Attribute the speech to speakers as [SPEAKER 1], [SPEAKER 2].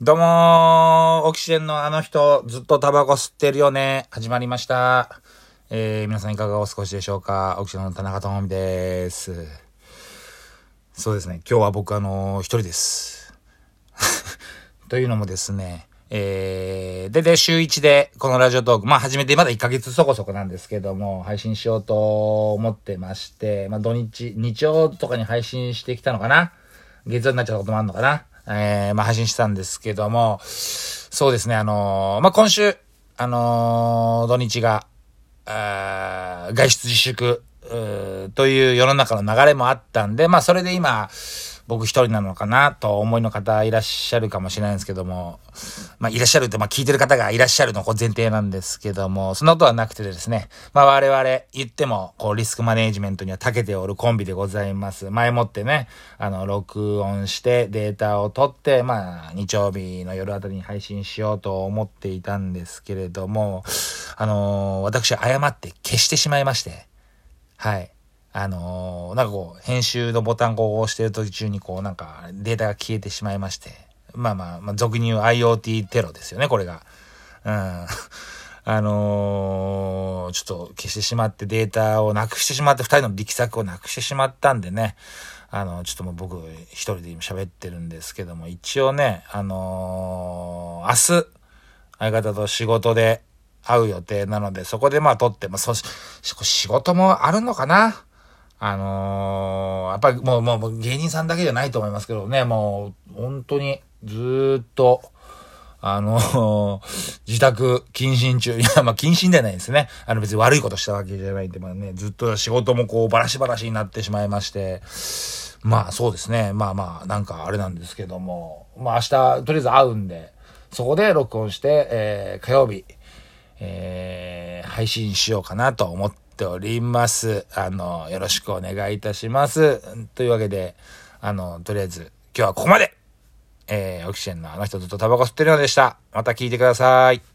[SPEAKER 1] どうもー、オキシジェンのあの人、ずっとタバコ吸ってるよね。始まりました。えー、皆さんいかがお過ごしでしょうか？オキシジェンの田中智美です。そうですね、今日は僕あのー一人です。というのもですね、えー、で、で、週1で、このラジオトーク、まあ始めてまだ1ヶ月そこそこなんですけども、配信しようと思ってまして、まあ土日、日曜とかに配信してきたのかな？月曜になっちゃったこともあるのかな？えー、まあ配信したんですけども、そうですね、あのーまあ今週、あのー土日が、ああ外出自粛、という世の中の流れもあったんで、まあそれで今、僕一人なのかなと思いの方いらっしゃるかもしれないんですけども、まあいらっしゃるって、まあ聞いてる方がいらっしゃるのこう前提なんですけども、そんなことはなくてですね、まあ我々言っても、こうリスクマネージメントには長けておるコンビでございます。前もってね、あの、録音してデータを取って、まあ日曜日の夜あたりに配信しようと思っていたんですけれども、あのー私誤って消してしまいまして、はい。あのーなんかこう、編集のボタンを押してる途中にこう、なんかデータが消えてしまいまして。まあまあ、まあ、俗に言う IoT テロですよね、これが。うん。あのーちょっと消してしまってデータをなくしてしまって、二人の力作をなくしてしまったんでね。あの、ちょっともう僕一人で今喋ってるんですけども、一応ね、あのー明日、相方と仕事で会う予定なので、そこでまあ撮って、まあそし、仕事もあるのかな？あのーやっぱりもう、もう芸人さんだけじゃないと思いますけどね、もう本当にずっと、あのー 自宅謹慎中、いや、まあ謹慎ではないですね。あの別に悪いことしたわけじゃないんで、まあね、ずっと仕事もこうバラシバラシになってしまいまして、まあそうですね。まあまあ、なんかあれなんですけども、まあ明日、とりあえず会うんで、そこで録音して、えー、火曜日、えー、配信しようかなと思ってっております。あの、よろしくお願いいたします。というわけで、あの、とりあえず、今日はここまでえー、オキシエンのあの人ずっとタバコ吸ってるのでした。また聞いてください。